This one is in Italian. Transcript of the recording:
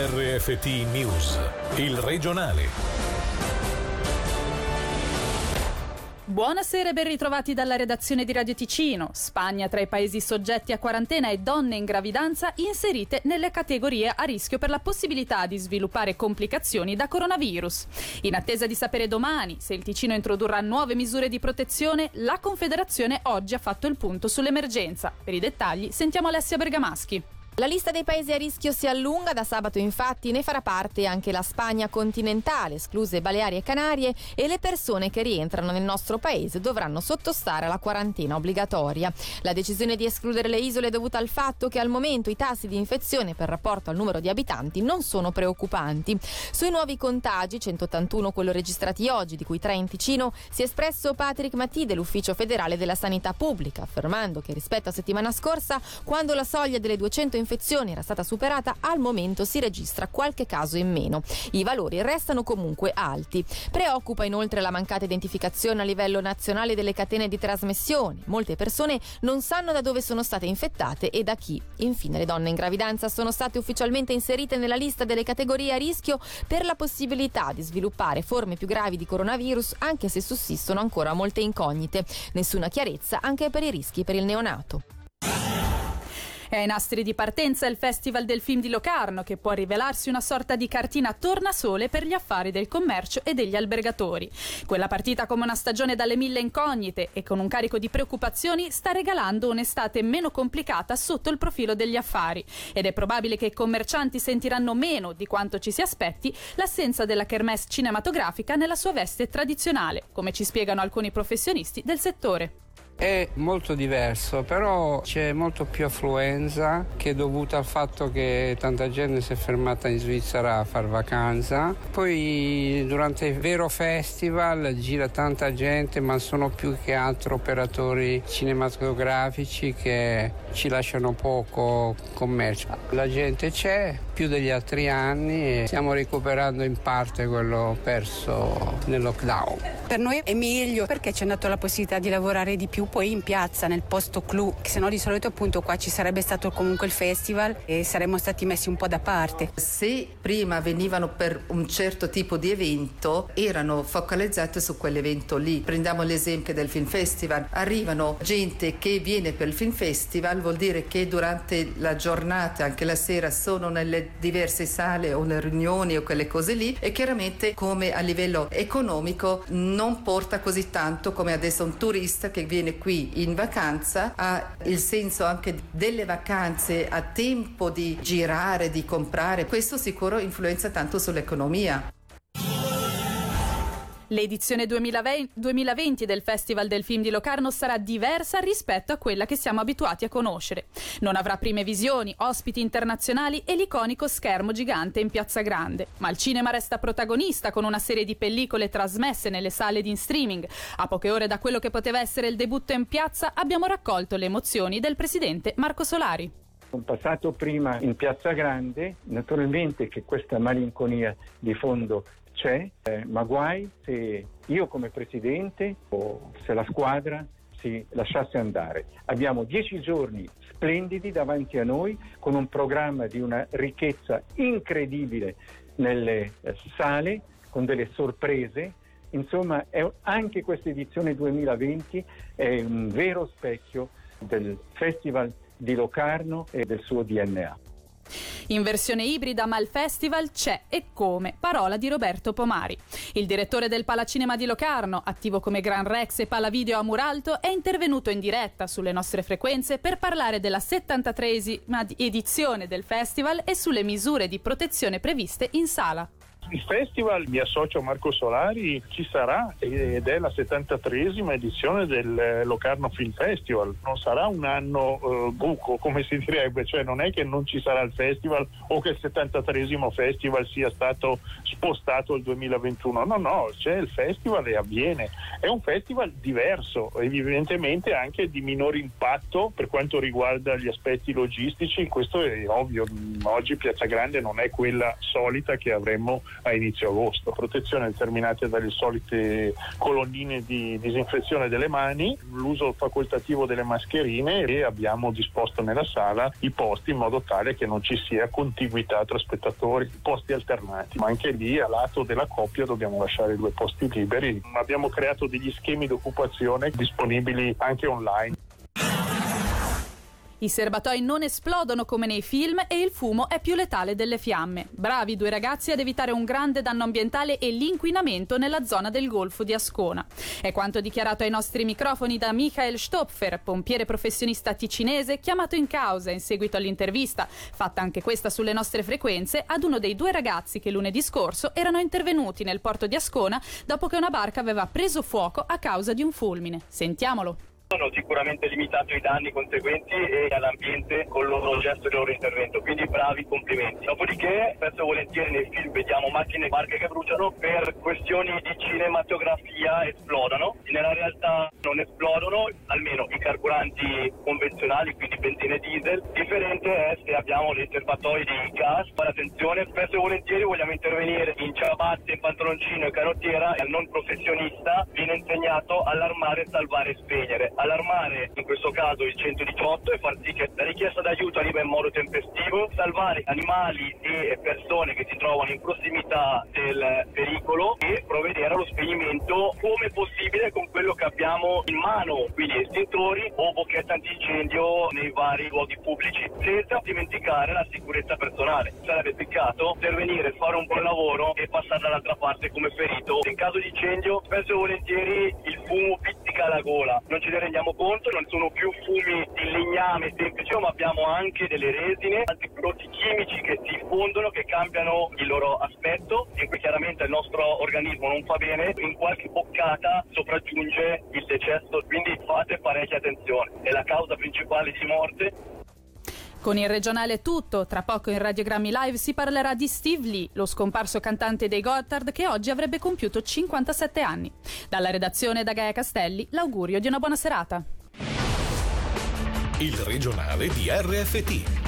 RFT News, il regionale. Buonasera e ben ritrovati dalla redazione di Radio Ticino. Spagna tra i paesi soggetti a quarantena e donne in gravidanza inserite nelle categorie a rischio per la possibilità di sviluppare complicazioni da coronavirus. In attesa di sapere domani se il Ticino introdurrà nuove misure di protezione, la Confederazione oggi ha fatto il punto sull'emergenza. Per i dettagli sentiamo Alessia Bergamaschi. La lista dei paesi a rischio si allunga, da sabato infatti ne farà parte anche la Spagna continentale, escluse Baleari e Canarie, e le persone che rientrano nel nostro paese dovranno sottostare alla quarantena obbligatoria. La decisione di escludere le isole è dovuta al fatto che al momento i tassi di infezione per rapporto al numero di abitanti non sono preoccupanti. Sui nuovi contagi, 181 quello registrati oggi, di cui 3 in Ticino, si è espresso Patrick Matti dell'Ufficio federale della sanità pubblica, affermando che rispetto a settimana scorsa, quando la soglia delle 200 infezioni infezioni era stata superata, al momento si registra qualche caso in meno. I valori restano comunque alti. Preoccupa inoltre la mancata identificazione a livello nazionale delle catene di trasmissione. Molte persone non sanno da dove sono state infettate e da chi. Infine, le donne in gravidanza sono state ufficialmente inserite nella lista delle categorie a rischio per la possibilità di sviluppare forme più gravi di coronavirus, anche se sussistono ancora molte incognite. Nessuna chiarezza anche per i rischi per il neonato. È ai nastri di partenza il Festival del Film di Locarno, che può rivelarsi una sorta di cartina tornasole per gli affari del commercio e degli albergatori. Quella partita come una stagione dalle mille incognite e con un carico di preoccupazioni sta regalando un'estate meno complicata sotto il profilo degli affari. Ed è probabile che i commercianti sentiranno meno di quanto ci si aspetti l'assenza della kermesse cinematografica nella sua veste tradizionale, come ci spiegano alcuni professionisti del settore. È molto diverso, però c'è molto più affluenza che è dovuta al fatto che tanta gente si è fermata in Svizzera a far vacanza. Poi durante il vero festival gira tanta gente, ma sono più che altro operatori cinematografici che ci lasciano poco commercio. La gente c'è più degli altri anni e stiamo recuperando in parte quello perso nel lockdown. Per noi è meglio perché ci è dato la possibilità di lavorare di più poi in piazza nel posto clou, che se no di solito appunto qua ci sarebbe stato comunque il festival e saremmo stati messi un po' da parte. Se prima venivano per un certo tipo di evento, erano focalizzate su quell'evento lì. Prendiamo l'esempio del film festival, arrivano gente che viene per il film festival, vuol dire che durante la giornata, anche la sera, sono nelle diverse sale o nelle riunioni o quelle cose lì e chiaramente come a livello economico non porta così tanto come adesso un turista che viene qui in vacanza ha il senso anche delle vacanze, ha tempo di girare, di comprare, questo sicuro influenza tanto sull'economia. L'edizione 2020 del Festival del Film di Locarno sarà diversa rispetto a quella che siamo abituati a conoscere. Non avrà prime visioni, ospiti internazionali e l'iconico schermo gigante in Piazza Grande, ma il cinema resta protagonista con una serie di pellicole trasmesse nelle sale di streaming. A poche ore da quello che poteva essere il debutto in piazza abbiamo raccolto le emozioni del presidente Marco Solari. Sono passato prima in Piazza Grande, naturalmente che questa malinconia di fondo c'è, eh, ma guai se io come presidente o se la squadra si lasciasse andare. Abbiamo dieci giorni splendidi davanti a noi con un programma di una ricchezza incredibile nelle eh, sale, con delle sorprese. Insomma, anche questa edizione 2020 è un vero specchio del Festival di Locarno e del suo DNA. In versione ibrida, ma il festival c'è e come. Parola di Roberto Pomari. Il direttore del Palacinema di Locarno, attivo come Gran Rex e Palavideo a Muralto, è intervenuto in diretta sulle nostre frequenze per parlare della 73esima edizione del festival e sulle misure di protezione previste in sala. Il festival, mi associo a Marco Solari, ci sarà ed è la 73esima edizione del Locarno Film Festival. Non sarà un anno eh, buco, come si direbbe, cioè non è che non ci sarà il festival o che il 73esimo festival sia stato spostato al 2021. No, no, c'è il festival e avviene. È un festival diverso, evidentemente anche di minore impatto per quanto riguarda gli aspetti logistici. Questo è ovvio. Oggi Piazza Grande non è quella solita che avremmo a inizio agosto. Protezione determinata dalle solite colonnine di disinfezione delle mani, l'uso facoltativo delle mascherine e abbiamo disposto nella sala i posti in modo tale che non ci sia contiguità tra spettatori, posti alternati, ma anche lì a lato della coppia dobbiamo lasciare due posti liberi. Abbiamo creato degli schemi di occupazione disponibili anche online. I serbatoi non esplodono come nei film e il fumo è più letale delle fiamme. Bravi due ragazzi ad evitare un grande danno ambientale e l'inquinamento nella zona del Golfo di Ascona. È quanto dichiarato ai nostri microfoni da Michael Stopfer, pompiere professionista ticinese, chiamato in causa in seguito all'intervista, fatta anche questa sulle nostre frequenze, ad uno dei due ragazzi che lunedì scorso erano intervenuti nel porto di Ascona dopo che una barca aveva preso fuoco a causa di un fulmine. Sentiamolo hanno sicuramente limitato i danni conseguenti e all'ambiente con il loro gesto e il loro intervento, quindi bravi complimenti. Dopodiché, spesso e volentieri nei film vediamo macchine e barche che bruciano per questioni di cinematografia esplodono, nella realtà non esplodono, almeno i carburanti convenzionali, quindi benzina e diesel. Differente è abbiamo dei serbatoi di gas, fare attenzione, spesso e volentieri vogliamo intervenire in ciabatte, in pantaloncino e canottiera. E al non professionista viene insegnato allarmare, salvare e spegnere. Allarmare in questo caso il 118 e far sì che la richiesta d'aiuto arriva in modo tempestivo, salvare animali e persone che si trovano in prossimità del pericolo e provvedere allo spegnimento come possibile con quello che abbiamo in mano, quindi estintori o bocchette antincendio nei vari luoghi pubblici, senza dimenticare la sicurezza personale. Sarebbe peccato intervenire, fare un buon lavoro e passare dall'altra parte come ferito. In caso di incendio, spesso e volentieri il fumo pizzica la gola, non ce ne rendiamo conto, non sono più fumi di legname semplice, ma abbiamo anche delle resine, altri prodotti chimici che si fondono, che cambiano il loro aspetto e qui chiaramente il nostro organismo non fa bene, in qualche boccata sopraggiunge il decesso, quindi fate parecchia attenzione. È la causa principale di morte con il regionale è tutto, tra poco in Radiogrammi Live si parlerà di Steve Lee, lo scomparso cantante dei Gotthard che oggi avrebbe compiuto 57 anni. Dalla redazione da Gaia Castelli, l'augurio di una buona serata. Il regionale di RFT,